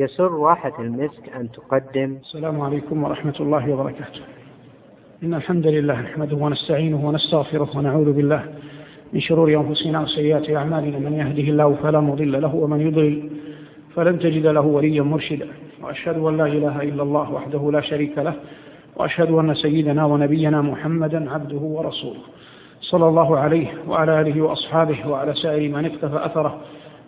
يسر واحة المسك أن تقدم. السلام عليكم ورحمة الله وبركاته. إن الحمد لله نحمده ونستعينه ونستغفره ونعوذ بالله من شرور أنفسنا وسيئات أعمالنا. من يهده الله فلا مضل له ومن يضلل فلن تجد له وليا مرشدا. وأشهد أن لا إله إلا الله وحده لا شريك له. وأشهد أن سيدنا ونبينا محمدا عبده ورسوله. صلى الله عليه وعلى آله وأصحابه وعلى سائر من اقتفى أثره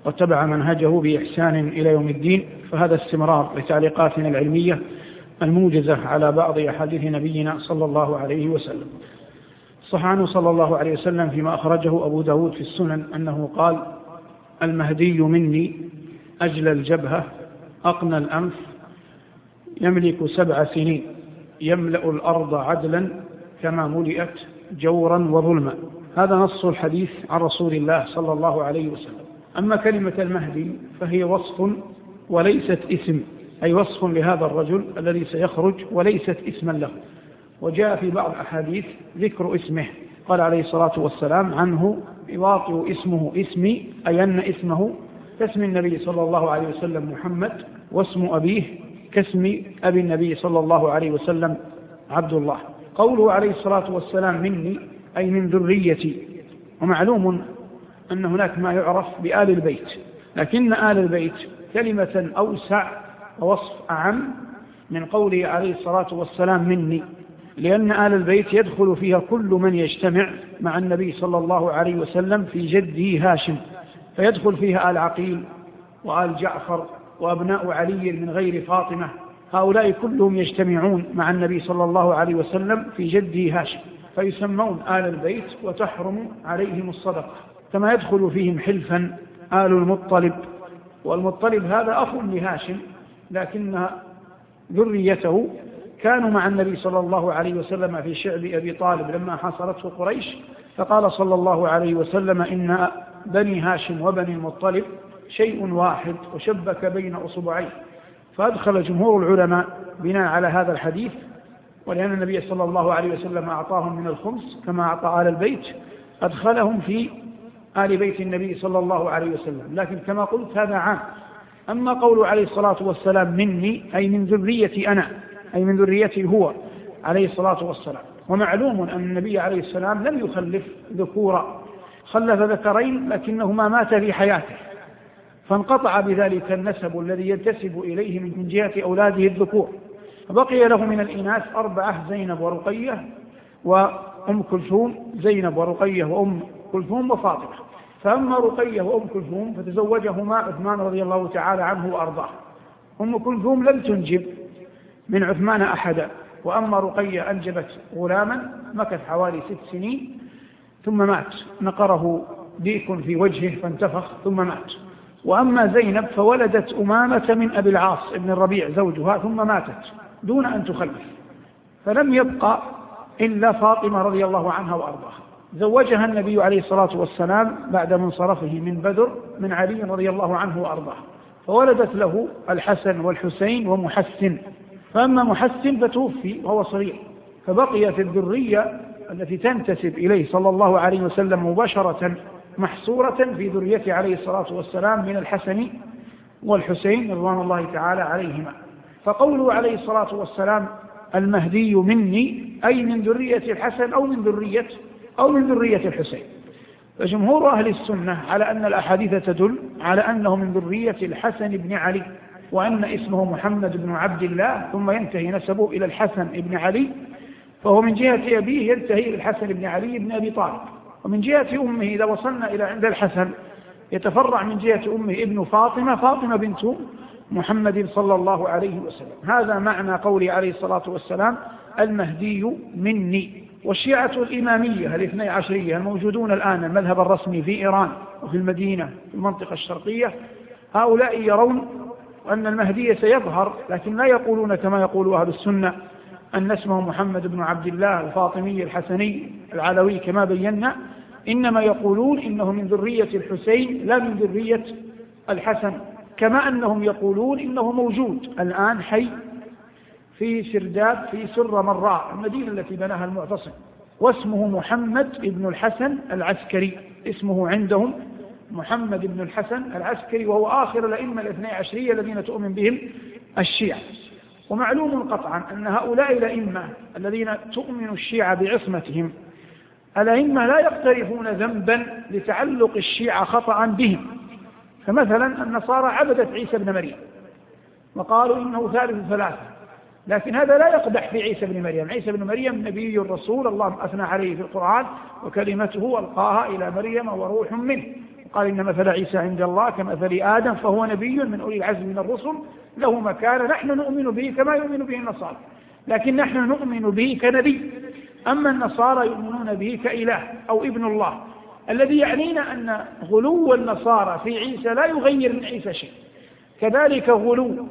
واتبع منهجه بإحسان إلى يوم الدين فهذا استمرار لتعليقاتنا العلمية الموجزة على بعض أحاديث نبينا صلى الله عليه وسلم. صح عنه صلى الله عليه وسلم فيما أخرجه أبو داود في السنن أنه قال المهدي مني أجل الجبهة أقنى الأنف يملك سبع سنين يملأ الأرض عدلا كما ملئت جورا وظلما. هذا نص الحديث عن رسول الله صلى الله عليه وسلم. أما كلمة المهدي فهي وصف وليست اسم أي وصف لهذا الرجل الذي سيخرج وليست اسما له. وجاء في بعض الأحاديث ذكر اسمه. قال عليه الصلاة والسلام عنه يواطئ اسمه اسمي أي أن اسمه كاسم النبي صلى الله عليه وسلم محمد واسم أبيه كاسم أبي النبي صلى الله عليه وسلم عبد الله. قوله عليه الصلاة والسلام مني أي من ذريتي ومعلوم أن هناك ما يعرف بآل البيت لكن آل البيت كلمة أوسع ووصف أعم من قوله عليه الصلاة والسلام مني لأن آل البيت يدخل فيها كل من يجتمع مع النبي صلى الله عليه وسلم في جده هاشم فيدخل فيها آل عقيل وآل جعفر وأبناء علي من غير فاطمة هؤلاء كلهم يجتمعون مع النبي صلى الله عليه وسلم في جده هاشم فيسمون آل البيت وتحرم عليهم الصدقة. كما يدخل فيهم حلفا آل المطلب والمطلب هذا أخ لهاشم لكن ذريته كانوا مع النبي صلى الله عليه وسلم في شعب أبي طالب لما حاصرته قريش فقال صلى الله عليه وسلم إن بني هاشم وبني المطلب شيء واحد وشبك بين أصبعيه. فأدخل جمهور العلماء بناء على هذا الحديث ولأن النبي صلى الله عليه وسلم أعطاهم من الخمس كما أعطى آل البيت أدخلهم في آل بيت النبي صلى الله عليه وسلم. لكن كما قلت هذا عام. أما قول عليه الصلاة والسلام مني أي من ذريتي أنا أي من ذريتي هو عليه الصلاة والسلام. ومعلوم أن النبي عليه السلام لم يخلف ذكورا خلف ذكرين لكنهما مات في حياته. فانقطع بذلك النسب الذي ينتسب إليه من جهة أولاده الذكور. بقي له من الإناث أربعة زينب ورقية وأم كلثوم زينب ورقية وأم كلثوم وفاطمة. فأما رقية وأم كلثوم فتزوجهما عثمان رضي الله تعالى عنه وأرضاه. أم كلثوم لم تنجب من عثمان أحدا وأما رقية أنجبت غلاما مكث حوالي ست سنين ثم مات. نقره ديك في وجهه فانتفخ ثم مات. وأما زينب فولدت أمامة من أبي العاص ابن الربيع زوجها ثم ماتت دون أن تخلف. فلم يبقى إلا فاطمة رضي الله عنها وأرضاها. زوجها النبي عليه الصلاة والسلام بعد منصرفه من بدر من علي رضي الله عنه وأرضاه. فولدت له الحسن والحسين ومحسن. فأما محسن فتوفي وهو صغير. فبقيت الذرية التي تنتسب إليه صلى الله عليه وسلم مباشرة محصورة في ذريته عليه الصلاة والسلام من الحسن والحسين رضوان الله تعالى عليهما. فقوله عليه الصلاة والسلام المهدي مني أي من ذرية الحسن أو من ذرية أو من ذرية الحسين. فجمهور أهل السنة على أن الأحاديث تدل على أنه من ذرية الحسن بن علي وأن اسمه محمد بن عبد الله ثم ينتهي نسبه إلى الحسن بن علي فهو من جهة أبيه ينتهي إلى الحسن بن علي بن أبي طالب. ومن جهة أمه إذا وصلنا إلى عند الحسن يتفرع من جهة أمه ابن فاطمة فاطمة بنت محمد صلى الله عليه وسلم. هذا معنى قوله عليه الصلاة والسلام المهدي مني. والشيعة الإمامية الاثني عشرية الموجودون الآن المذهب الرسمي في إيران وفي المدينة في المنطقة الشرقية هؤلاء يرون أن المهدي سيظهر لكن لا يقولون كما يقول أهل السنة أن اسمه محمد بن عبد الله الفاطمي الحسني العلوي كما بينا إنما يقولون إنه من ذرية الحسين لا من ذرية الحسن كما أنهم يقولون إنه موجود الآن حي في سرداب في سر مراء المدينة التي بناها المعتصم واسمه محمد بن الحسن العسكري اسمه عندهم محمد بن الحسن العسكري وهو آخر الأئمة الاثني عشرية الذين تؤمن بهم الشيعة. ومعلوم قطعا أن هؤلاء الأئمة الذين تؤمن الشيعة بعصمتهم الأئمة لا يقترفون ذنبا لتعلق الشيعة خطأ بهم. فمثلا النصارى عبدت عيسى بن مريم وقالوا إنه ثالث ثلاثة لكن هذا لا يقدح في عيسى بن مريم. عيسى بن مريم نبي رسول الله أثنى عليه في القرآن وكلمته ألقاها إلى مريم وروح منه. قال إن مثل عيسى عند الله كمثل آدم فهو نبي من أولي العزم من الرسل. له مكان نحن نؤمن به كما يؤمن به النصارى. لكن نحن نؤمن به كنبي. أما النصارى يؤمنون به كإله أو ابن الله. الذي يعنينا أن غلو النصارى في عيسى لا يغير من عيسى شيء. كذلك غلو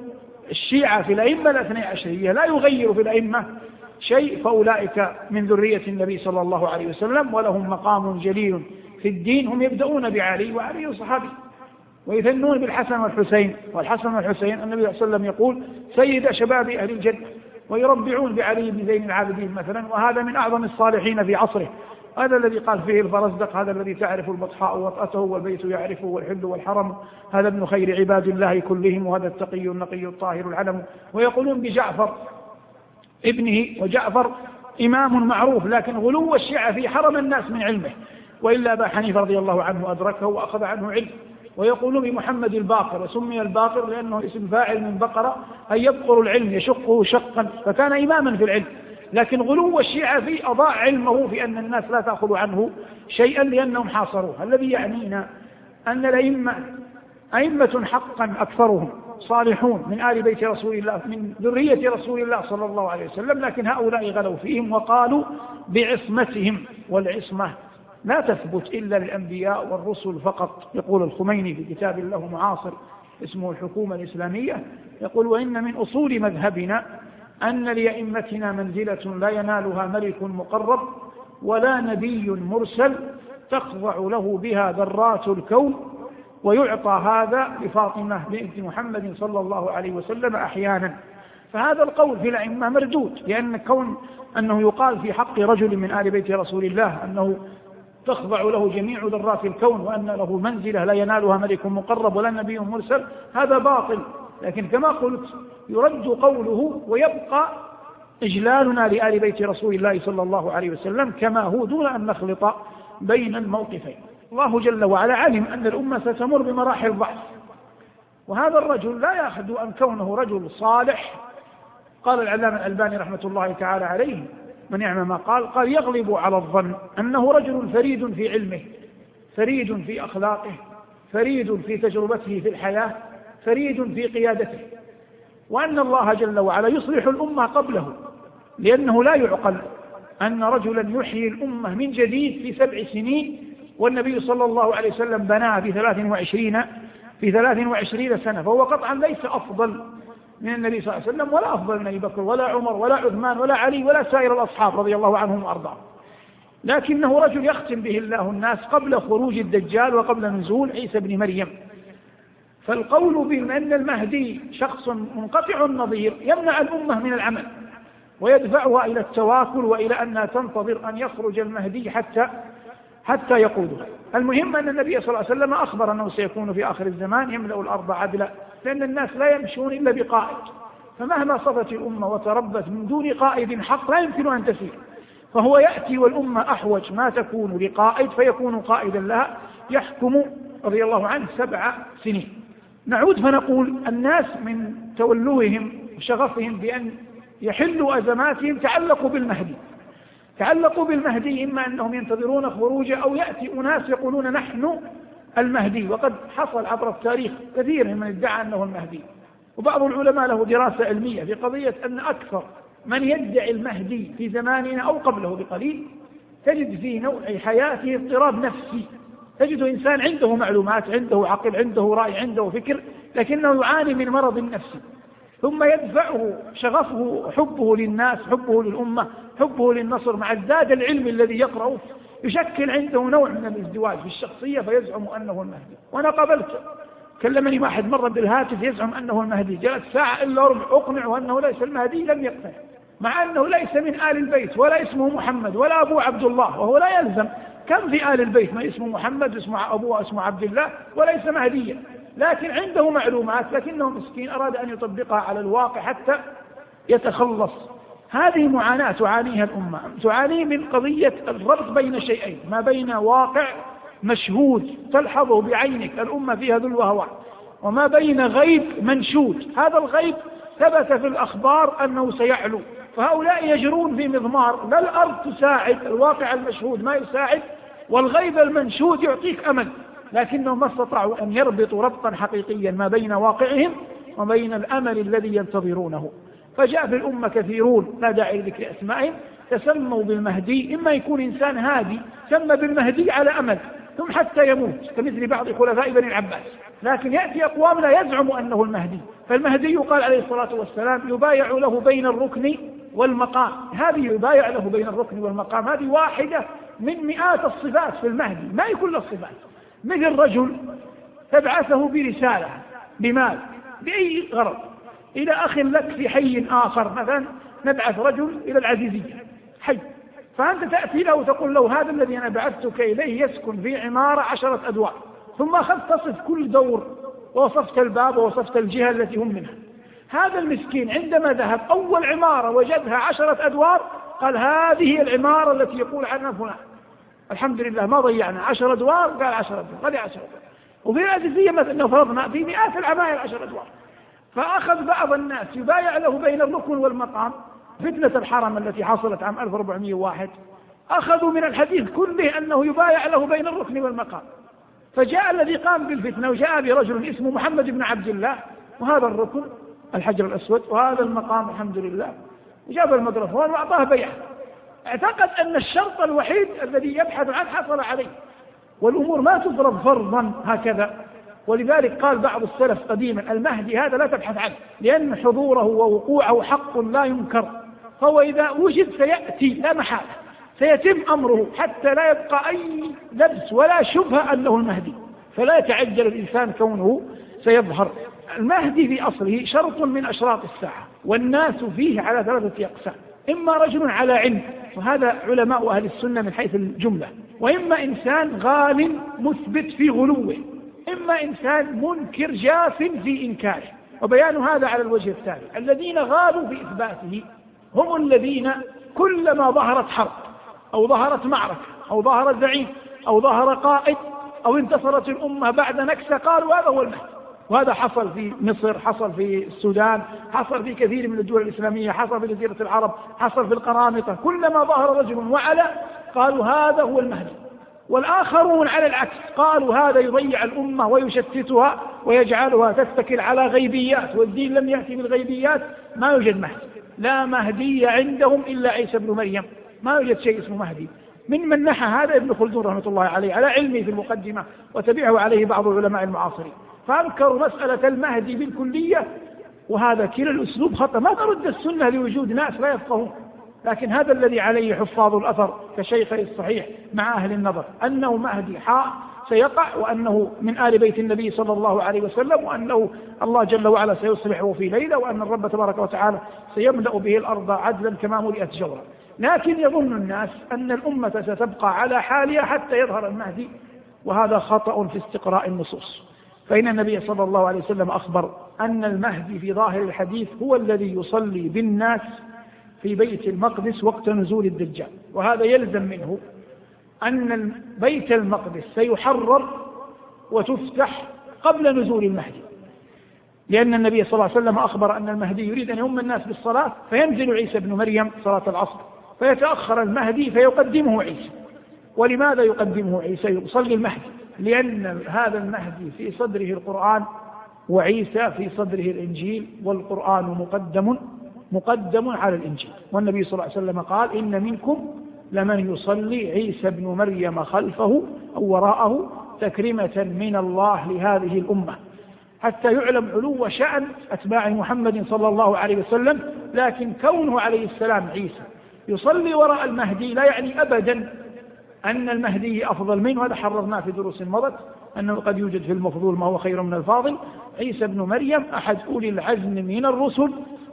الشيعة في الأئمة الاثني عشرية لا يغير في الأئمة شيء فأولئك من ذرية النبي صلى الله عليه وسلم ولهم مقام جليل في الدين هم يبدأون بعلي وعلي صحابي ويثنون بالحسن والحسين والحسن والحسين النبي صلى الله عليه وسلم يقول سيد شباب أهل الجنة ويربعون بعلي بن زين العابدين مثلا وهذا من أعظم الصالحين في عصره. هذا الذي قال فيه الفرزدق هذا الذي تعرف البطحاء وطأته والبيت يعرفه والحل والحرم. هذا ابن خير عباد الله كلهم وهذا التقي النقي الطاهر العلم. ويقولون بجعفر ابنه وجعفر إمام معروف لكن غلو الشيعة في حرم الناس من علمه. وإلا أبا حنيفة رضي الله عنه أدركه وأخذ عنه علم. ويقولون بمحمد الباقر وسمي الباقر لأنه اسم فاعل من بقرة أي يبقر العلم يشقه شقا. فكان إماما في العلم. لكن غلو الشيعة في أضاع علمه في أن الناس لا تأخذ عنه شيئا لأنهم حاصروه. الذي يعنينا أن الأئمة أئمة حقا أكثرهم صالحون من آل بيت رسول الله من ذرية رسول الله صلى الله عليه وسلم لكن هؤلاء غلوا فيهم وقالوا بعصمتهم والعصمة لا تثبت إلا للأنبياء والرسل فقط. يقول الخميني في كتاب له معاصر اسمه الحكومة الإسلامية يقول وإن من أصول مذهبنا أن لأئمتنا منزلة لا ينالها ملك مقرب ولا نبي مرسل تخضع له بها ذرات الكون ويعطى هذا لفاطمة بنت محمد صلى الله عليه وسلم أحيانا. فهذا القول في الأئمة مردود لأن كون أنه يقال في حق رجل من آل بيت رسول الله أنه تخضع له جميع ذرات الكون وأن له منزلة لا ينالها ملك مقرب ولا نبي مرسل هذا باطل. لكن كما قلت يرد قوله ويبقى إجلالنا لآل بيت رسول الله صلى الله عليه وسلم كما هو دون أن نخلط بين الموقفين. الله جل وعلا علم أن الأمة ستمر بمراحل ضعف وهذا الرجل لا يأخذ أن كونه رجل صالح. قال العلامة الألباني رحمة الله تعالى عليه من يعمل ما قال قال يغلب على الظن أنه رجل فريد في علمه فريد في أخلاقه فريد في تجربته في الحياة فريد في قيادته وأن الله جل وعلا يصلح الأمة قبله لأنه لا يعقل أن رجلا يحيي الأمة من جديد في سبع سنين والنبي صلى الله عليه وسلم بناها في ثلاث وعشرين في ثلاث وعشرين سنة فهو قطعا ليس أفضل من النبي صلى الله عليه وسلم ولا أفضل من أبي بكر ولا عمر ولا عثمان ولا علي ولا سائر الأصحاب رضي الله عنهم وأرضاهم. لكنه رجل يختم به الله الناس قبل خروج الدجال وقبل نزول عيسى بن مريم. فالقول بأن المهدي شخص منقطع النظير يمنع الأمة من العمل ويدفعها إلى التواكل وإلى أنها تنتظر أن يخرج المهدي حتى حتى يقودها. المهم أن النبي صلى الله عليه وسلم أخبر أنه سيكون في آخر الزمان يملأ الأرض عدلا لأن الناس لا يمشون إلا بقائد. فمهما صفت الأمة وتربت من دون قائد حق لا يمكن أن تسير. فهو يأتي والأمة أحوج ما تكون لقائد فيكون قائدا لها يحكم رضي الله عنه سبع سنين. نعود فنقول الناس من تولوهم وشغفهم بأن يحلوا أزماتهم تعلقوا بالمهدي. تعلقوا بالمهدي إما أنهم ينتظرون خروجه أو يأتي أناس يقولون نحن المهدي. وقد حصل عبر التاريخ كثير من ادعى أنه المهدي. وبعض العلماء له دراسة علمية في قضية أن أكثر من يدعي المهدي في زماننا أو قبله بقليل تجد في نوع حياته اضطراب نفسي. تجد إنسان عنده معلومات عنده عقل عنده رأي عنده فكر لكنه يعاني من مرض نفسي ثم يدفعه شغفه حبه للناس حبه للأمة حبه للنصر مع ازداد العلم الذي يقرأه يشكل عنده نوع من الازدواج في الشخصية فيزعم أنه المهدي. وأنا قابلت كلمني واحد مرة بالهاتف يزعم أنه المهدي. جلس ساعة إلا ربع أقنعه أنه ليس المهدي لم يقتنع مع أنه ليس من آل البيت ولا اسمه محمد ولا أبو عبد الله وهو لا يلزم كم في آل البيت؟ ما اسمه محمد اسمه أبوه اسمه عبد الله وليس مهديا. لكن عنده معلومات لكنه مسكين أراد أن يطبقها على الواقع حتى يتخلص. هذه معاناة تعانيها الأمة تعاني من قضية الربط بين شيئين ما بين واقع مشهود تلحظه بعينك الأمة فيها ذو الوهوان وما بين غيب منشود. هذا الغيب ثبت في الأخبار أنه سيعلو. فهؤلاء يجرون في مضمار لا الأرض تساعد الواقع المشهود ما يساعد والغيب المنشود يعطيك أمل لكنهم ما استطاعوا أن يربطوا ربطا حقيقيا ما بين واقعهم وبين الأمل الذي ينتظرونه. فجاء في الأمة كثيرون لا داعي لذكر أسمائهم تسموا بالمهدي إما يكون إنسان هادي سمى بالمهدي على أمل ثم حتى يموت كمثل بعض خلفاء بني العباس. لكن يأتي أقوام لا يزعم أنه المهدي فالمهدي قال عليه الصلاة والسلام يبايع له بين الركن والمقام. هذه يبايع له بين الركن والمقام. هذه واحدة من مئات الصفات في المهدي. ما هي كل الصفات؟ مثل رجل تبعثه برسالة. بمال؟ بأي غرض؟ إلى أخ لك في حي آخر مثلا نبعث رجل إلى العزيزية. حي. فأنت تأتي له وتقول له هذا الذي أنا بعثتك إليه يسكن في عمارة عشرة أدوار. ثم أخذت تصف كل دور ووصفت الباب ووصفت الجهة التي هم منها. هذا المسكين عندما ذهب أول عمارة وجدها عشرة أدوار قال هذه العمارة التي يقول عنها فلان. الحمد لله ما ضيعنا. عشر أدوار؟ قال عشر أدوار. هذه عشر أدوار. وفي العزيزية مثلا فرضنا في مئات العماير عشر أدوار. فأخذ بعض الناس يبايع له بين الركن والمقام فتنة الحرم التي حصلت عام 1401 أخذوا من الحديث كله أنه يبايع له بين الركن والمقام. فجاء الذي قام بالفتنة وجاء برجل اسمه محمد بن عبد الله وهذا الركن الحجر الأسود وهذا المقام الحمد لله. وجاب الميكروفون وأعطاه بيعه أعتقد أن الشرط الوحيد الذي يبحث عنه حصل عليه. والأمور ما تفرض فرضا هكذا. ولذلك قال بعض السلف قديما المهدي هذا لا تبحث عنه لأن حضوره ووقوعه حق لا ينكر. فهو إذا وجد سيأتي لا محالة سيتم أمره حتى لا يبقى أي لبس ولا شبهة أنه المهدي. فلا يتعجل الإنسان كونه سيظهر. المهدي في أصله شرط من أشراط الساعة والناس فيه على ثلاثة أقسام إما رجل على علم وهذا علماء أهل السنة من حيث الجملة وإما إنسان غال مثبت في غلوه إما إنسان منكر جاف في إنكاره وبيان هذا على الوجه الثاني الذين غالوا في إثباته هم الذين كلما ظهرت حرب أو ظهرت معركة أو ظهر زعيم أو ظهر قائد أو انتصرت الأمة بعد نكسة قالوا هذا هو المهدي. وهذا حصل في مصر حصل في السودان حصل في كثير من الدول الإسلامية حصل في جزيرة العرب حصل في القرامطة. كلما ظهر رجل وعلى قالوا هذا هو المهدي. والآخرون على العكس قالوا هذا يضيع الأمة ويشتتها ويجعلها تتكل على غيبيات والدين لم يأتي بالغيبيات ما يوجد مهدي. لا مهدي عندهم إلا عيسى بن مريم. ما يوجد شيء اسمه مهدي. من من نحى هذا ابن خلدون رحمة الله عليه على علمه في المقدمة وتبعه عليه بعض العلماء المعاصرين. فأنكروا مسألة المهدي بالكلية وهذا كلا الأسلوب خطأ. ما ترد السنة لوجود ناس لا يفقهون لكن هذا الذي عليه حفاظ الأثر كشيخي الصحيح مع أهل النظر أنه مهدي حاء سيقع وأنه من آل بيت النبي صلى الله عليه وسلم وأنه الله جل وعلا سيصلحه في ليلة وأن الرب تبارك وتعالى سيملأ به الأرض عدلا كما ملئت جورا. لكن يظن الناس أن الأمة ستبقى على حالها حتى يظهر المهدي وهذا خطأ في استقراء النصوص. فإن النبي صلى الله عليه وسلم أخبر أن المهدي في ظاهر الحديث هو الذي يصلي بالناس في بيت المقدس وقت نزول الدجال. وهذا يلزم منه أن بيت المقدس سيحرر وتفتح قبل نزول المهدي. لأن النبي صلى الله عليه وسلم أخبر أن المهدي يريد أن يؤم الناس بالصلاة فينزل عيسى بن مريم صلاة العصر فيتأخر المهدي فيقدمه عيسى. ولماذا يقدمه عيسى؟ يصلي المهدي لأن هذا المهدي في صدره القرآن وعيسى في صدره الإنجيل والقرآن مقدم مقدم على الإنجيل. والنبي صلى الله عليه وسلم قال إن منكم لمن يصلي عيسى بن مريم خلفه أو وراءه تكرمة من الله لهذه الأمة. حتى يعلم علو شأن أتباع محمد صلى الله عليه وسلم لكن كونه عليه السلام عيسى يصلي وراء المهدي لا يعني أبدا أن المهدي أفضل منه هذا حررناه في دروس مضت أنه قد يوجد في المفضول ما هو خير من الفاضل. عيسى بن مريم أحد أولي العزم من الرسل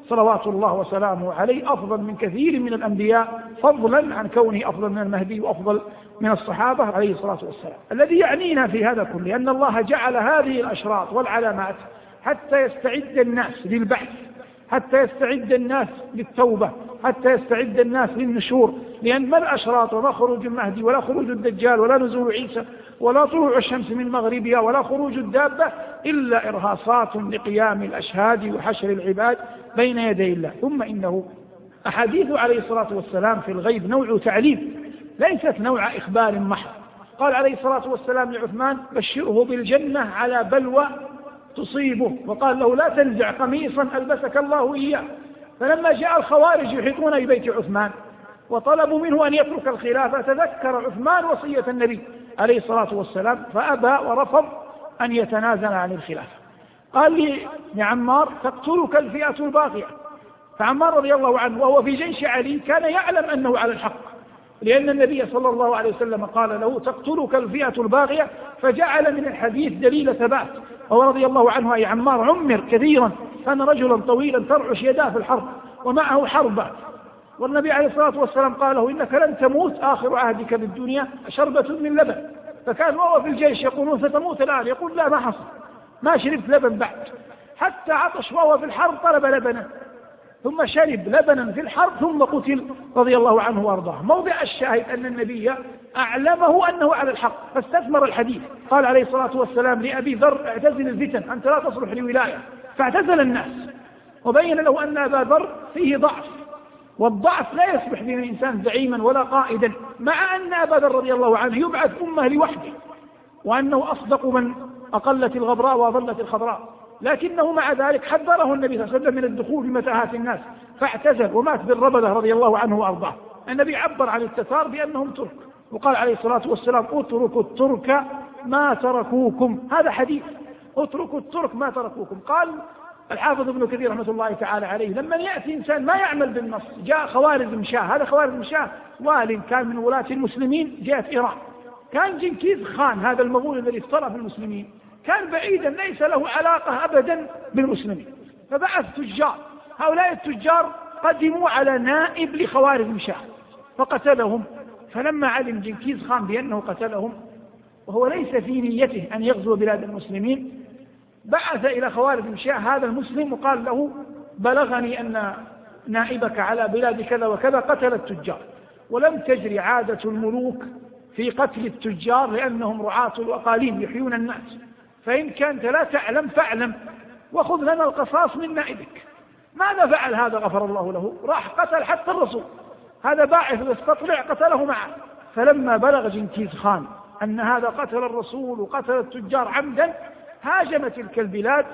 صلوات الله وسلامه عليه أفضل من كثير من الأنبياء فضلا عن كونه أفضل من المهدي وأفضل من الصحابة عليه الصلاة والسلام. الذي يعنينا في هذا كله أن الله جعل هذه الأشراط والعلامات حتى يستعد الناس للبحث حتى يستعد الناس للتوبة حتى يستعد الناس للنشور. لأن ما الأشراط؟ وما خروج المهدي ولا خروج الدجال ولا نزول عيسى ولا طلوع الشمس من مغربها ولا خروج الدابة إلا إرهاصات لقيام الأشهاد وحشر العباد بين يدي الله. ثم إنه أحاديث عليه الصلاة والسلام في الغيب نوع تعليم ليست نوع إخبار محض. قال عليه الصلاة والسلام لعثمان بشره بالجنة على بلوى تصيبه. وقال له لا تنزع قميصا ألبسك الله إياه. فلما جاء الخوارج يحيطون ببيت عثمان وطلبوا منه أن يترك الخلافة تذكر عثمان وصية النبي عليه الصلاة والسلام فأبى ورفض أن يتنازل عن الخلافة. قال لي لعمار تقتلك الفئة الباقية. فعمار رضي الله عنه وهو في جيش علي كان يعلم أنه على الحق لأن النبي صلى الله عليه وسلم قال له تقتلك الفئة الباغية فجعل من الحديث دليل ثبات وهو رضي الله عنه أي عمار عمر كثيرا كان رجلا طويلا ترعش يداه في الحرب ومعه حربة. والنبي عليه الصلاة والسلام قال له إنك لن تموت آخر عهدك بالدنيا شربة من لبن. فكان وهو في الجيش يقولون ستموت الآن؟ يقول لا ما حصل. ما شربت لبن بعد. حتى عطش وهو في الحرب طلب لبنا ثم شرب لبنا في الحرب ثم قتل رضي الله عنه وأرضاه. موضع الشاهد أن النبي أعلمه أنه على الحق فاستثمر الحديث. قال عليه الصلاة والسلام لأبي ذر اعتزل الفتن أنت لا تصلح لولاية. فاعتزل الناس وبين له أن أبا ذر فيه ضعف والضعف لا يصبح به الإنسان زعيما ولا قائدا مع أن أبا ذر رضي الله عنه يبعث أمة لوحده وأنه أصدق من أقلت الغبراء وأظلت الخضراء. لكنه مع ذلك حذره النبي صلى الله عليه وسلم من الدخول في متاهات الناس فاعتزل. ومات بالربذة رضي الله عنه وأرضاه. النبي عبر عن التتار بأنهم ترك. وقال عليه الصلاة والسلام اتركوا الترك ما تركوكم. هذا حديث. اتركوا الترك ما تركوكم. قال الحافظ ابن كثير رحمة الله تعالى عليه لما يأتي إنسان ما يعمل بالنص جاء خوارزم شاه هذا خوارزم شاه وال كان من ولاة المسلمين جاء في إيران. كان جنكيز خان هذا المغول الذي افترى في المسلمين؟ كان بعيدا ليس له علاقة أبدا بالمسلمين. فبعث تجار. هؤلاء التجار قدموا على نائب لخوارزم شاه فقتلهم. فلما علم جنكيز خان بأنه قتلهم وهو ليس في نيته أن يغزو بلاد المسلمين بعث إلى خوارزم شاه هذا المسلم وقال له بلغني أن نائبك على بلاد كذا وكذا قتل التجار ولم تجري عادة الملوك في قتل التجار لأنهم رعاة الأقاليم يحيون الناس فإن كنت لا تعلم فاعلم وخذ لنا القصاص من نائبك. ماذا فعل هذا غفر الله له؟ راح قتل حتى الرسول. هذا باعث يستطلع قتله معه. فلما بلغ جنكيز خان أن هذا قتل الرسول وقتل التجار عمدا هاجم تلك البلاد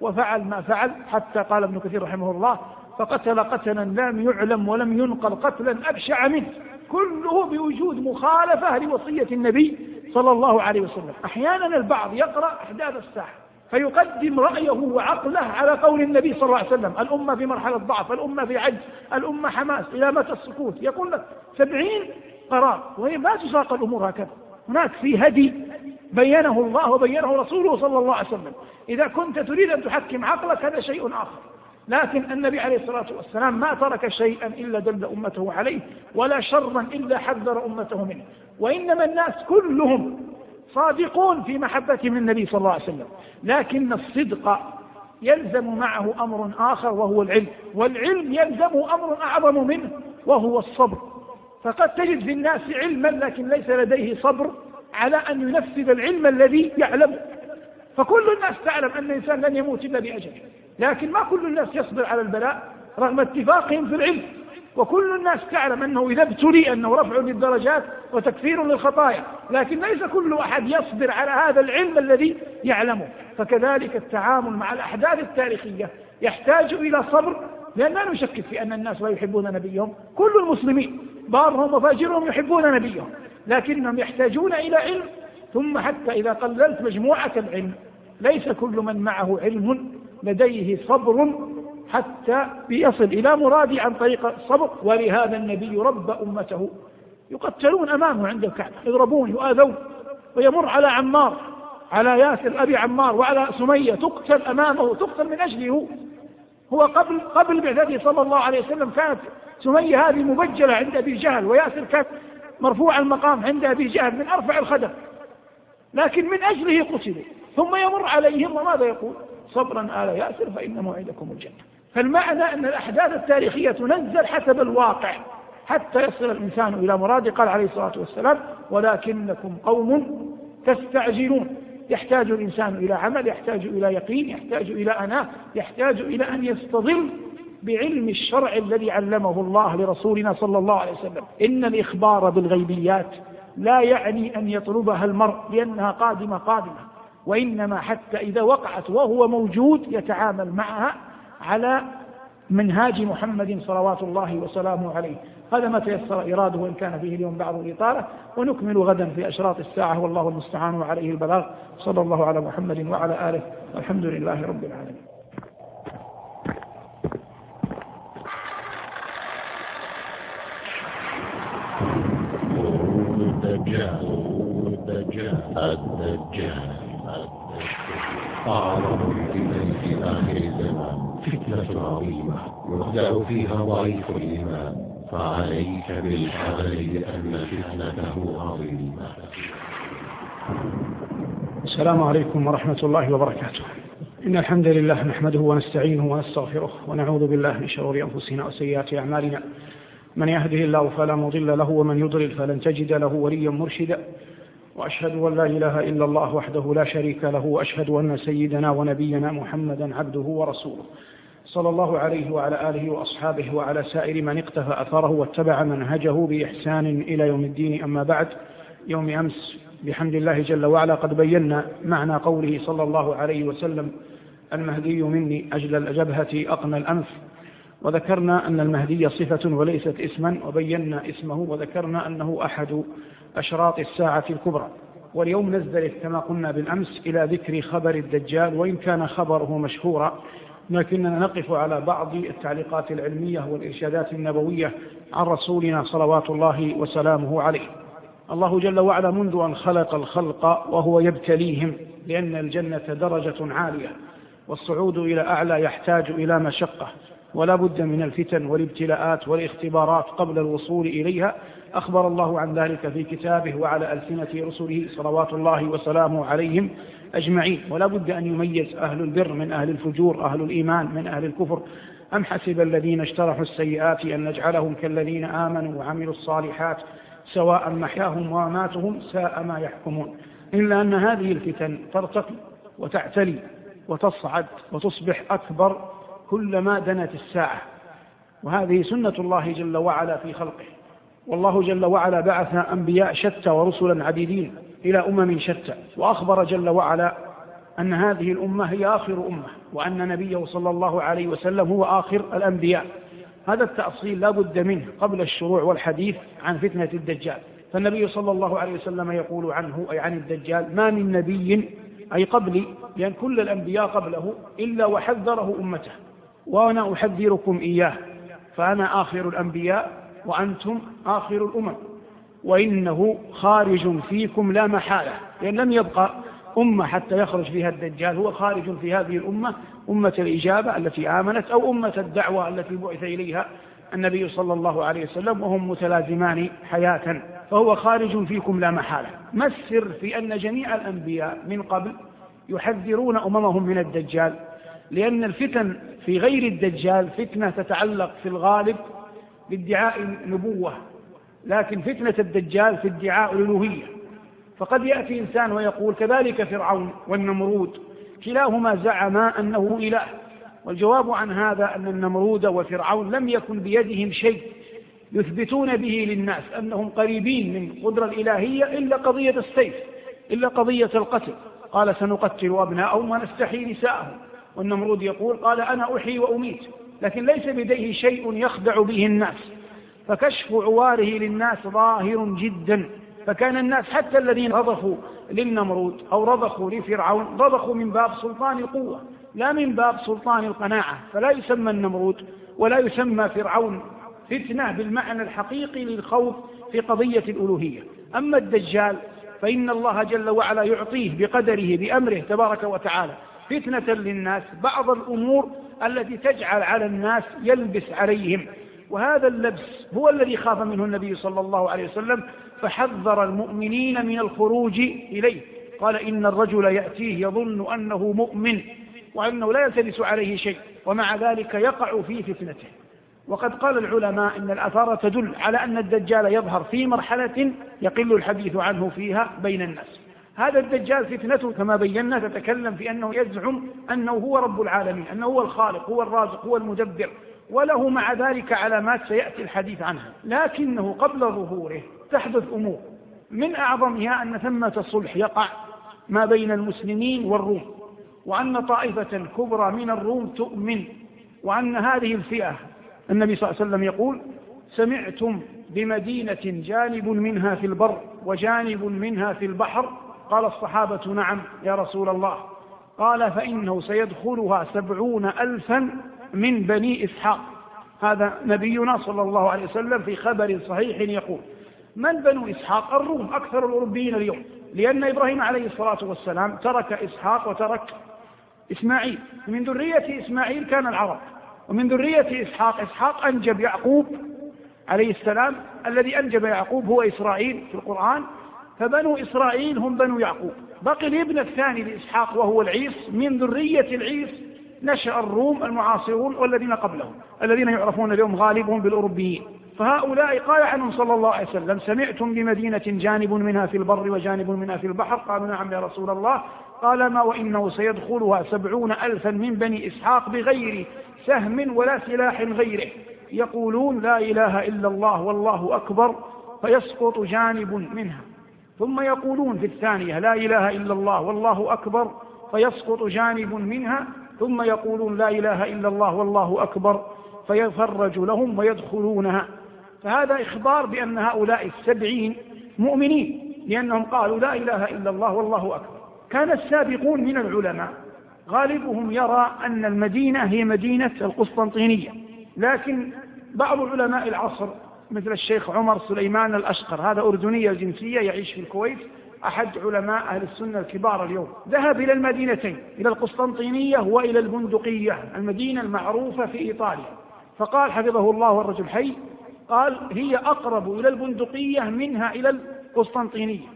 وفعل ما فعل حتى قال ابن كثير رحمه الله فقتل قتلا لم يعلم ولم ينقل قتلا أبشع منه. كله بوجود مخالفة لوصية النبي صلى الله عليه وسلم. أحيانا البعض يقرأ أحداث الساحة. فيقدم رأيه وعقله على قول النبي صلى الله عليه وسلم الأمة في مرحلة ضعف الأمة في عجز الأمة حماس إلى متى السكوت؟ يقول لك سبعين قرار وهي ما تساق الأمور هكذا. هناك في هدي بينه الله وبينه رسوله صلى الله عليه وسلم. إذا كنت تريد أن تحكم عقلك هذا شيء آخر. لكن النبي عليه الصلاة والسلام ما ترك شيئا إلا دل أمته عليه ولا شرا إلا حذر أمته منه. وإنما الناس كلهم صادقون في محبتهم للنبي صلى الله عليه وسلم. لكن الصدق يلزم معه أمر آخر وهو العلم. والعلم يلزم أمر أعظم منه وهو الصبر. فقد تجد في الناس علما لكن ليس لديه صبر على أن ينفذ العلم الذي يعلمه فكل الناس تعلم أن الإنسان لن يموت إلا بأجله. لكن ما كل الناس يصبر على البلاء رغم اتفاقهم في العلم. وكل الناس تعلم أنه إذا ابتلي أنه رفع للدرجات وتكفير للخطايا لكن ليس كل أحد يصبر على هذا العلم الذي يعلمه. فكذلك التعامل مع الأحداث التاريخية يحتاج إلى صبر لأن لا نشكك في أن الناس لا يحبون نبيهم. كل المسلمين بارهم وفاجرهم يحبون نبيهم لكنهم يحتاجون إلى علم. ثم حتى إذا قللت مجموعة العلم ليس كل من معه علم لديه صبر حتى يصل إلى مرادي عن طريق الصبر ولهذا النبي رب أمته يقتلون أمامه عند الكعبة يضربون يؤاذون ويمر على عمار على ياسر أبي عمار وعلى سمية تقتل أمامه تقتل من أجله هو. قبل قبل بعثته صلى الله عليه وسلم كانت سمية هذه مبجلة عند أبي جهل وياسر كان مرفوع المقام عند أبي جهل من أرفع الخدم. لكن من أجله قتلوا. ثم يمر عليهم وماذا يقول؟ صبرا آل ياسر فإن موعدكم الجنة. فالمعنى أن الأحداث التاريخية تنزل حسب الواقع حتى يصل الإنسان إلى مراده. قال عليه الصلاة والسلام ولكنكم قوم تستعجلون. يحتاج الإنسان إلى عمل يحتاج إلى يقين يحتاج إلى أناة يحتاج إلى أن يستظل بعلم الشرع الذي علمه الله لرسولنا صلى الله عليه وسلم. إن الإخبار بالغيبيات لا يعني أن يطلبها المرء لأنها قادمة قادمة. وإنما حتى إذا وقعت وهو موجود يتعامل معها على منهاج محمد صلوات الله وسلامه عليه. هذا ما تيسر إراده وإن كان فيه اليوم بعض الإطالة ونكمل غدا في أشراط الساعة والله المستعان وعليه البلاغ. صلى الله على محمد وعلى آله والحمد لله رب العالمين. الدجال الدجال أعظم الفتن في آخر الزمان فتنة عظيمة يخدع فيها ضعيف الإيمان فعليك بالحذر لأن فتنته عظيمة. السلام عليكم ورحمة الله وبركاته. إن الحمد لله نحمده ونستعينه ونستغفره ونعوذ بالله من شرور أنفسنا وسيئات أعمالنا. من يهده الله فلا مضل له ومن يضلل فلن تجد له وليا مرشدا. وأشهد أن لا إله إلا الله وحده لا شريك له وأشهد أن سيدنا ونبينا محمدا عبده ورسوله. صلى الله عليه وعلى آله وأصحابه وعلى سائر من اقتفى أثره واتبع منهجه بإحسان إلى يوم الدين. أما بعد يوم أمس بحمد الله جل وعلا قد بينا معنى قوله صلى الله عليه وسلم المهدي مني أجل الجبهة أقنى الأنف وذكرنا أن المهدي صفة وليست اسما وبينا اسمه وذكرنا أنه أحد أشراط الساعة الكبرى. واليوم نزدلف كما قلنا بالأمس إلى ذكر خبر الدجال وإن كان خبره مشهورا لكننا نقف على بعض التعليقات العلمية والإرشادات النبوية عن رسولنا صلوات الله وسلامه عليه. الله جل وعلا منذ أن خلق الخلق وهو يبتليهم لأن الجنة درجة عالية والصعود إلى أعلى يحتاج إلى مشقة ولا بد من الفتن والابتلاءات والاختبارات قبل الوصول إليها أخبر الله عن ذلك في كتابه وعلى ألسنة رسله صلوات الله وسلامه عليهم أجمعين. ولا بد أن يميز أهل البر من أهل الفجور أهل الإيمان من أهل الكفر. أم حسب الذين اشترحوا السيئات أن نجعلهم كالذين آمنوا وعملوا الصالحات سواء محياهم وماتهم ساء ما يحكمون. إلا أن هذه الفتن ترتقي وتعتلي وتصعد وتصبح أكبر كلما دنت الساعة. وهذه سنة الله جل وعلا في خلقه. والله جل وعلا بعث أنبياء شتى ورسلا عديدين إلى أمم شتى وأخبر جل وعلا أن هذه الأمة هي آخر أمة وأن نبيه صلى الله عليه وسلم هو آخر الأنبياء. هذا التأصيل لا بد منه قبل الشروع والحديث عن فتنة الدجال. فالنبي صلى الله عليه وسلم يقول عنه أي عن الدجال ما من نبي أي قبلي لأن كل الأنبياء قبله إلا وحذره أمته وأنا أحذركم إياه فأنا آخر الأنبياء وأنتم آخر الأمم. وإنه خارج فيكم لا محالة. لأن لم يبقى أمة حتى يخرج فيها الدجال. هو خارج في هذه الأمة أمة الإجابة التي آمنت أو أمة الدعوة التي بعث إليها النبي صلى الله عليه وسلم وهم متلازمان حياة. فهو خارج فيكم لا محالة. ما السر في أن جميع الأنبياء من قبل يحذرون أممهم من الدجال؟ لأن الفتن في غير الدجال فتنة تتعلق في الغالب بادعاء النبوة لكن فتنة الدجال في ادعاء الألوهية. فقد يأتي إنسان ويقول كذلك فرعون والنمرود كلاهما زعم أنه إله. والجواب عن هذا أن النمرود وفرعون لم يكن بيدهم شيء يثبتون به للناس أنهم قريبين من قدرة الإلهية إلا قضية السيف إلا قضية القتل. قال سنقتل أبناءهم ونستحيي نساءهم. والنمرود يقول قال أنا أحيي وأميت. لكن ليس بديه شيء يخدع به الناس. فكشف عواره للناس ظاهر جدا. فكان الناس حتى الذين رضخوا للنمرود أو رضخوا لفرعون رضخوا من باب سلطان القوة لا من باب سلطان القناعة. فلا يسمى النمرود ولا يسمى فرعون. فتنة بالمعنى الحقيقي للخوف في قضية الألوهية. أما الدجال فإن الله جل وعلا يعطيه بقدره بأمره تبارك وتعالى فتنة للناس. بعض الأمور التي تجعل على الناس يلبس عليهم. وهذا اللبس هو الذي خاف منه النبي صلى الله عليه وسلم فحذر المؤمنين من الخروج إليه. قال إن الرجل يأتيه يظن أنه مؤمن وأنه لا يلتبس عليه شيء ومع ذلك يقع في فتنته. وقد قال العلماء إن الأثار تدل على أن الدجال يظهر في مرحلة يقل الحديث عنه فيها بين الناس. هذا الدجال فتنته كما بينا تتكلم في أنه يزعم أنه هو رب العالمين أنه هو الخالق هو الرازق هو المدبر وله مع ذلك علامات سيأتي الحديث عنها. لكنه قبل ظهوره تحدث أمور من أعظمها أن ثمة صلح يقع ما بين المسلمين والروم وأن طائفة كبرى من الروم تؤمن وأن هذه الفئة النبي صلى الله عليه وسلم يقول سمعتم بمدينة جانب منها في البر وجانب منها في البحر قال الصحابة نعم يا رسول الله. قال فإنه سيدخلها سبعون ألفا من بني إسحاق. هذا نبينا صلى الله عليه وسلم في خبر صحيح يقول من بنو إسحاق؟ الروم أكثر الأوروبيين اليوم. لأن إبراهيم عليه الصلاة والسلام ترك إسحاق وترك إسماعيل. من ذرية إسماعيل كان العرب ومن ذرية إسحاق إسحاق أنجب يعقوب عليه السلام. الذي أنجب يعقوب هو إسرائيل في القرآن. فبنو إسرائيل هم بنو يعقوب. بقي الابن الثاني لإسحاق وهو العيس. من ذرية العيس نشأ الروم المعاصرون والذين قبلهم الذين يعرفون اليوم غالبهم بالأوروبيين. فهؤلاء قال عنهم صلى الله عليه وسلم سمعتم بمدينة جانب منها في البر وجانب منها في البحر؟ قالوا نعم يا رسول الله. قال ما وإنه سيدخلها سبعون ألفا من بني إسحاق بغير سهم ولا سلاح غيره. يقولون لا إله إلا الله والله أكبر. فيسقط جانب منها. ثم يقولون في الثانية لا إله إلا الله والله أكبر فيسقط جانب منها ثم يقولون لا إله إلا الله والله أكبر فيفرج لهم ويدخلونها. فهذا إخبار بأن هؤلاء السبعين مؤمنين لأنهم قالوا لا إله إلا الله والله أكبر. كان السابقون من العلماء. غالبهم يرى أن المدينة هي مدينة القسطنطينية لكن بعض علماء العصر مثل الشيخ عمر سليمان الأشقر. هذا أردني الجنسية يعيش في الكويت أحد علماء أهل السنة الكبار اليوم. ذهب إلى المدينتين إلى القسطنطينية وإلى البندقية المدينة المعروفة في إيطاليا. فقال حفظه الله الرجل حي قال هي أقرب إلى البندقية منها إلى القسطنطينية.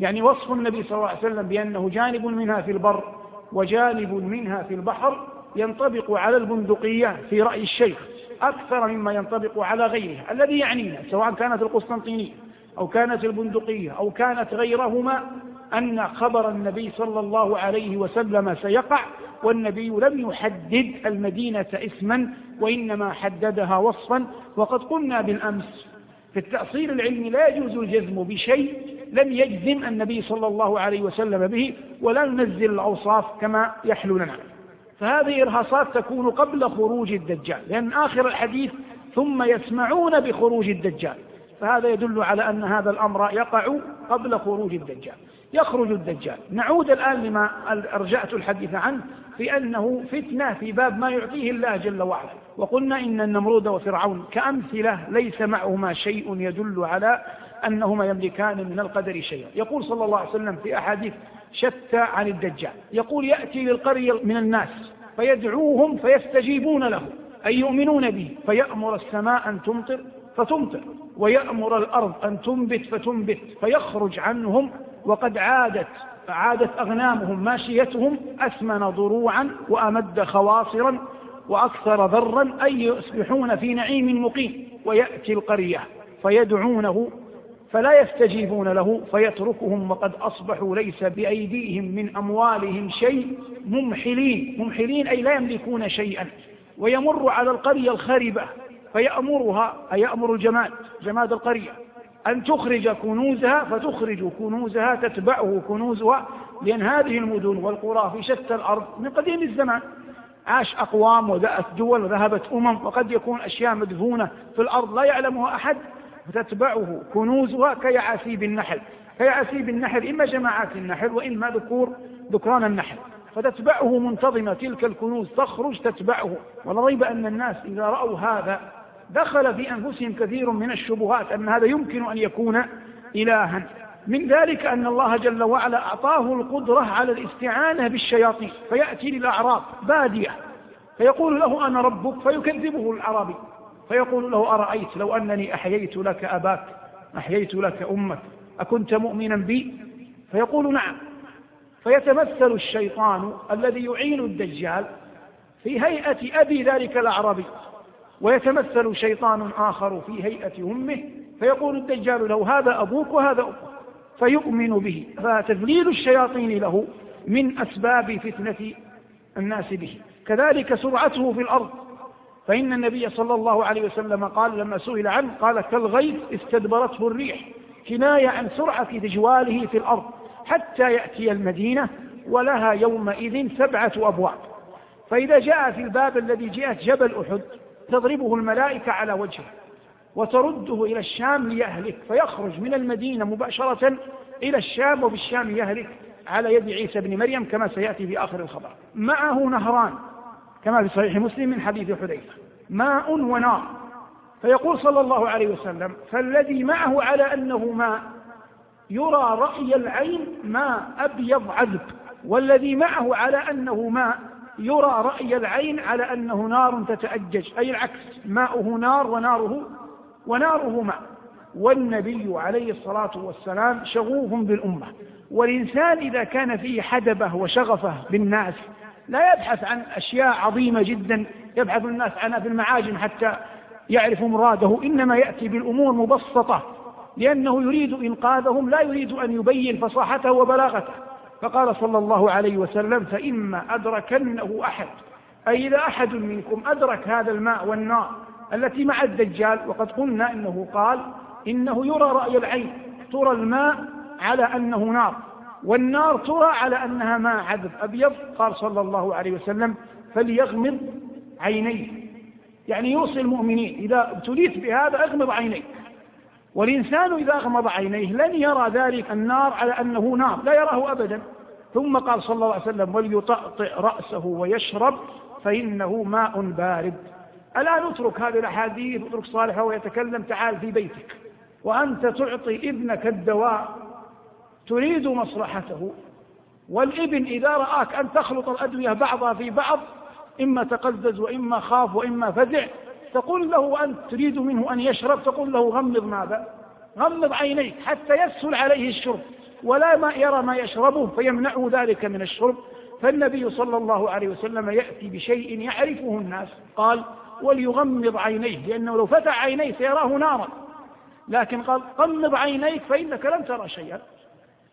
يعني وصف النبي صلى الله عليه وسلم بأنه جانب منها في البر وجانب منها في البحر ينطبق على البندقية في رأي الشيخ. أكثر مما ينطبق على غيرها الذي يعنينا سواء كانت القسطنطينية أو كانت البندقية أو كانت غيرهما أن خبر النبي صلى الله عليه وسلم سيقع والنبي لم يحدد المدينة اسما وإنما حددها وصفا وقد قلنا بالأمس في التأصيل العلمي لا يجوز الجزم بشيء لم يجزم النبي صلى الله عليه وسلم به ولا ننزل الأوصاف كما يحلو لنا. فهذه إرهاصات تكون قبل خروج الدجال لأن آخر الحديث ثم يسمعون بخروج الدجال فهذا يدل على أن هذا الأمر يقع قبل خروج الدجال يخرج الدجال. نعود الآن لما أرجعت الحديث عنه في أنه فتنة في باب ما يعطيه الله جل وعلا وقلنا إن النمرود وفرعون كأمثلة ليس معهما شيء يدل على أنهما يملكان من القدر شيئا. يقول صلى الله عليه وسلم في أحاديث شتى عن الدجال. يقول يأتي للقرية من الناس فيدعوهم فيستجيبون له. أي يؤمنون به؟ فيأمر السماء أن تمطر فتمطر ويأمر الأرض أن تنبت فتنبت فيخرج عنهم. وقد عادت عادت أغنامهم ماشيتهم أثمن ضروعا وأمد خواصرا وأكثر ذرا أي يصبحون في نعيم مقيم. ويأتي القرية فيدعونه فلا يستجيبون له فيتركهم وقد أصبحوا ليس بأيديهم من أموالهم شيء ممحلين. ممحلين أي لا يملكون شيئا. ويمر على القرية الخربة فيأمرها أي يأمر الجماد جماد القرية. أن تخرج كنوزها فتخرج كنوزها تتبعه كنوزها لأن هذه المدن والقرى في شتى الأرض من قديم الزمان. عاش أقوام ودأت دول وذهبت أمم وقد يكون أشياء مدفونة في الأرض لا يعلمها أحد. فتتبعه كنوزها كيعاسيب النحل كيعاسيب النحل إما جماعات النحل وإما ذكور ذكران النحل. فتتبعه منتظمة تلك الكنوز تخرج تتبعه. ولا ريب أن الناس إذا رأوا هذا دخل في أنفسهم كثير من الشبهات أن هذا يمكن أن يكون إلها. من ذلك أن الله جل وعلا أعطاه القدرة على الاستعانة بالشياطين فيأتي للأعراب بادية فيقول له أنا ربك فيكذبه الأعرابي. فيقول له أرأيت لو أنني أحييت لك أباك أحييت لك أمك أكنت مؤمنا بي؟ فيقول نعم. فيتمثل الشيطان الذي يعين الدجال في هيئة أبي ذلك الأعرابي ويتمثل شيطان آخر في هيئة أمه فيقول الدجال له هذا أبوك وهذا أبوك فيؤمن به. فتذليل الشياطين له من أسباب فتنة الناس به. كذلك سرعته في الأرض فإن النبي صلى الله عليه وسلم قال لما سئل عنه قال كالغيث استدبرته الريح كناية عن سرعة تجواله في الأرض حتى يأتي المدينة ولها يومئذ سبعة أبواب. فإذا جاء في الباب الذي جاءت جبل أحد تضربه الملائكة على وجهه وترده إلى الشام ليهلك فيخرج من المدينة مباشرة إلى الشام وبالشام يهلك على يد عيسى بن مريم كما سيأتي في آخر الخبر. معه نهران كما في صحيح مسلم من حديث حذيفة ماء ونار. فيقول صلى الله عليه وسلم فالذي معه على أنه ماء يرى رأي العين ماء أبيض عذب. والذي معه على أنه ماء يرى رأي العين على أنه نار تتأجج. أي العكس ماؤه نار وناره وناره ماء. والنبي عليه الصلاة والسلام شغوف بالأمة. والإنسان إذا كان فيه حدبة وشغفه بالناس لا يبحث عن أشياء عظيمة جدا يبحث الناس عنها في المعاجم حتى يعرف مراده إنما يأتي بالأمور مبسطة لأنه يريد إنقاذهم لا يريد أن يبين فصاحته وبلاغته. فقال صلى الله عليه وسلم فإما أدركنه أحد أي إذا أحد منكم أدرك هذا الماء والنار التي مع الدجال وقد قلنا إنه قال إنه يرى رأي العين ترى الماء على أنه نار. والنار ترى على أنها ماء عذب أبيض قال صلى الله عليه وسلم فليغمض عينيه يعني يوصي المؤمنين إذا ابتليت بهذا أغمض عينيك. والإنسان إذا أغمض عينيه لن يرى ذلك النار على أنه نار لا يراه أبدا. ثم قال صلى الله عليه وسلم وليطأطئ رأسه ويشرب فإنه ماء بارد. ألا نترك هذه الأحاديث اترك صالحة ويتكلم تعال في بيتك. وأنت تعطي ابنك الدواء تريد مصلحته. والإبن إذا رآك أن تخلط الأدوية بعضها في بعض إما تقزز وإما خاف وإما فزع تقول له أنت تريد منه أن يشرب تقول له غمض ماذا؟ غمض عينيك حتى يسهل عليه الشرب. ولا ما يرى ما يشربه فيمنعه ذلك من الشرب. فالنبي صلى الله عليه وسلم يأتي بشيء يعرفه الناس. قال وليغمض عينيه. لأنه لو فتح عينيه سيراه نارا. لكن قال غمض عينيك فإنك لن ترى شيئا.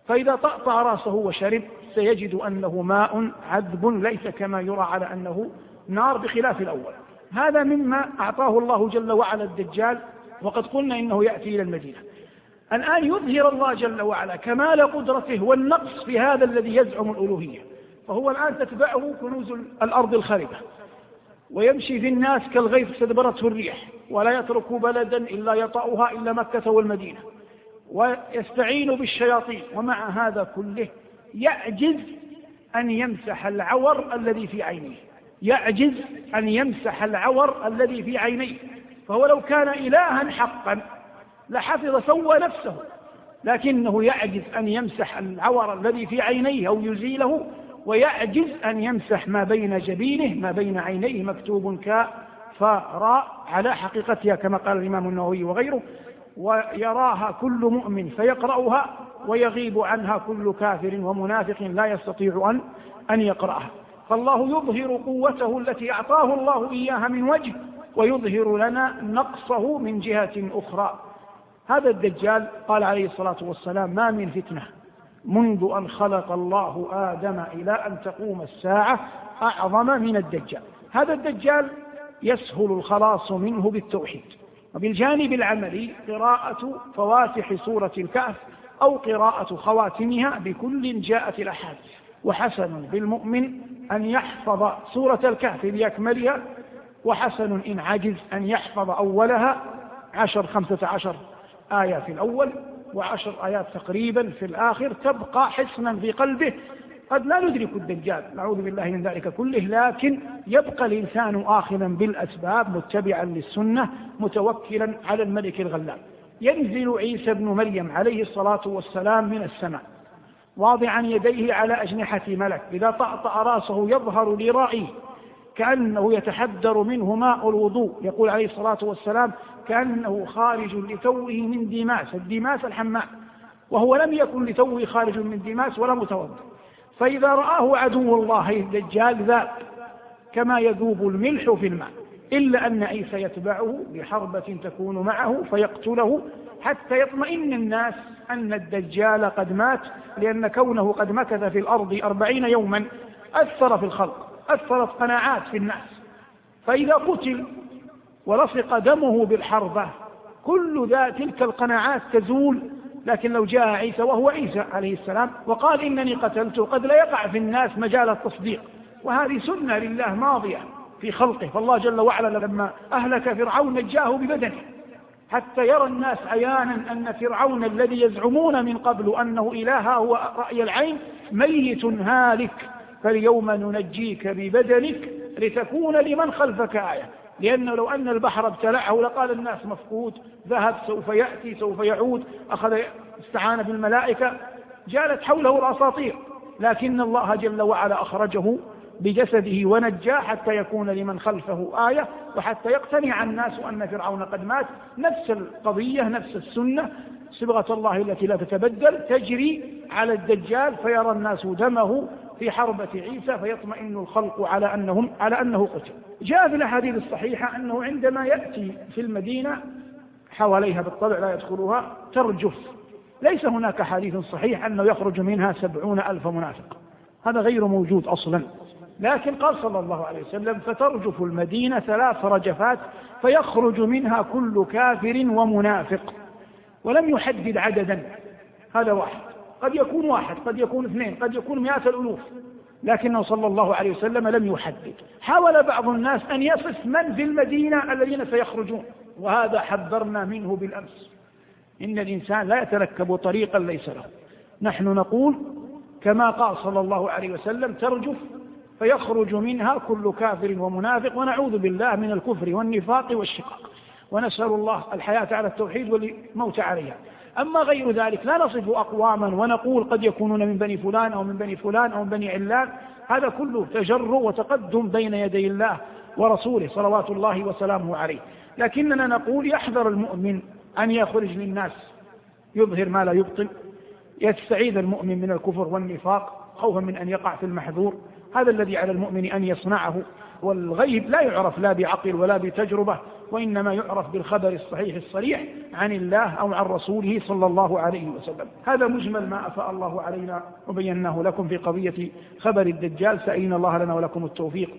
فإذا طأطأ رأسه وشرب سيجد أنه ماء عذب ليس كما يرى على أنه نار بخلاف الأول. هذا مما أعطاه الله جل وعلا الدجال وقد قلنا إنه يأتي إلى المدينة. الآن يظهر الله جل وعلا كمال قدرته والنقص في هذا الذي يزعم الألوهية. فهو الآن تتبعه كنوز الأرض الخاربة ويمشي في الناس كالغيث استدبرته الريح ولا يترك بلدا إلا يطأها إلا مكة والمدينة. ويستعين بالشياطين ومع هذا كله يعجز أن يمسح العور الذي في عينيه. يعجز أن يمسح العور الذي في عينيه. فهو لو كان إلها حقا لحفظ سوى نفسه لكنه يعجز أن يمسح العور الذي في عينيه أو يزيله ويعجز أن يمسح ما بين جبينه ما بين عينيه مكتوب كاء فراء على حقيقتها كما قال الإمام النووي وغيره ويراها كل مؤمن فيقرأها ويغيب عنها كل كافر ومنافق لا يستطيع أن أن يقرأها. فالله يظهر قوته التي أعطاه الله إياها من وجه ويظهر لنا نقصه من جهة أخرى. هذا الدجال قال عليه الصلاة والسلام ما من فتنة. منذ أن خلق الله آدم إلى أن تقوم الساعة أعظم من الدجال. هذا الدجال يسهل الخلاص منه بالتوحيد. وبالجانب العملي قراءة فواتح سورة الكهف أو قراءة خواتمها بكل جاءت الأحاديث. وحسن بالمؤمن أن يحفظ سورة الكهف بأكملها وحسن إن عجز أن يحفظ أولها. عشر خمسة عشر آية في الأول وعشر آيات تقريبا في الآخر. تبقى حصنا في قلبه. قد لا ندرك الدجال. نعوذ بالله من ذلك كله. لكن يبقى الإنسان آخذا بالأسباب متبعا للسنة متوكلا على الملك الغلاب ينزل عيسى بن مريم عليه الصلاة والسلام من السماء واضعا يديه على أجنحة ملك. إذا طأطأ رأسه يظهر لرائه كأنه يتحدر منه ماء الوضوء. يقول عليه الصلاة والسلام كأنه خارج لتوه من ديماس الديماس الحمام. وهو لم يكن لتوه خارج من ديماس ولا متوضا فإذا رآه عدو الله الدجال ذاب كما يذوب الملح في الماء إلا أن عيسى يتبعه بحربة تكون معه فيقتله حتى يطمئن الناس أن الدجال قد مات لأن كونه قد مكث في الأرض أربعين يوما أثر في الخلق أثرت قناعات في الناس. فإذا قتل ولصق دمه بالحربة كل ذا تلك القناعات تزول لكن لو جاء عيسى وهو عيسى عليه السلام وقال إنني قتلته قد لا يقع في الناس مجال التصديق. وهذه سنة لله ماضية في خلقه. فالله جل وعلا لما أهلك فرعون نجاه ببدنه. حتى يرى الناس عيانا أن فرعون الذي يزعمون من قبل أنه إله هو رأي العين ميت هالك. فاليوم ننجيك ببدنك لتكون لمن خلفك آية. لأنه لو أن البحر ابتلعه لقال الناس مفقود ذهب سوف يأتي سوف يعود أخذ استعان بالملائكة جالت حوله الأساطير. لكن الله جل وعلا أخرجه بجسده ونجاه حتى يكون لمن خلفه آية وحتى يقتنع الناس أن فرعون قد مات. نفس القضية نفس السنة صبغة الله التي لا تتبدل تجري على الدجال فيرى الناس دمه في حربة عيسى فيطمئن الخلق على أنهم على أنه قتل. جاء في الأحاديث الصحيحة أنه عندما يأتي في المدينة حواليها بالطبع لا يدخلها ترجف. ليس هناك حديث صحيح أنه يخرج منها سبعون ألف منافق. هذا غير موجود أصلا. لكن قال صلى الله عليه وسلم فترجف المدينة ثلاث رجفات فيخرج منها كل كافر ومنافق. ولم يحدد عددا. هذا واحد. قد يكون واحد قد يكون اثنين قد يكون مئات الألوف. لكنه صلى الله عليه وسلم لم يحدد. حاول بعض الناس أن يصف من في المدينة الذين سيخرجون. وهذا حذرنا منه بالأمس. إن الإنسان لا يتركب طريقا ليس له. نحن نقول كما قال صلى الله عليه وسلم ترجف فيخرج منها كل كافر ومنافق ونعوذ بالله من الكفر والنفاق والشقاق. ونسأل الله الحياة على التوحيد والموت عليها. أما غير ذلك لا نصف أقواما ونقول قد يكونون من بني فلان أو من بني فلان أو من بني علان. هذا كله تجر وتقدم بين يدي الله ورسوله صلوات الله وسلامه عليه. لكننا نقول يحذر المؤمن أن يخرج للناس يظهر ما لا يبطل يستعيذ المؤمن من الكفر والنفاق خوفا من أن يقع في المحذور. هذا الذي على المؤمن أن يصنعه والغيب لا يعرف لا بعقل ولا بتجربة. وإنما يعرف بالخبر الصحيح الصريح عن الله أو عن رسوله صلى الله عليه وسلم. هذا مجمل ما أفاء الله علينا وبيناه لكم في قضية خبر الدجال. سألنا الله لنا ولكم التوفيق.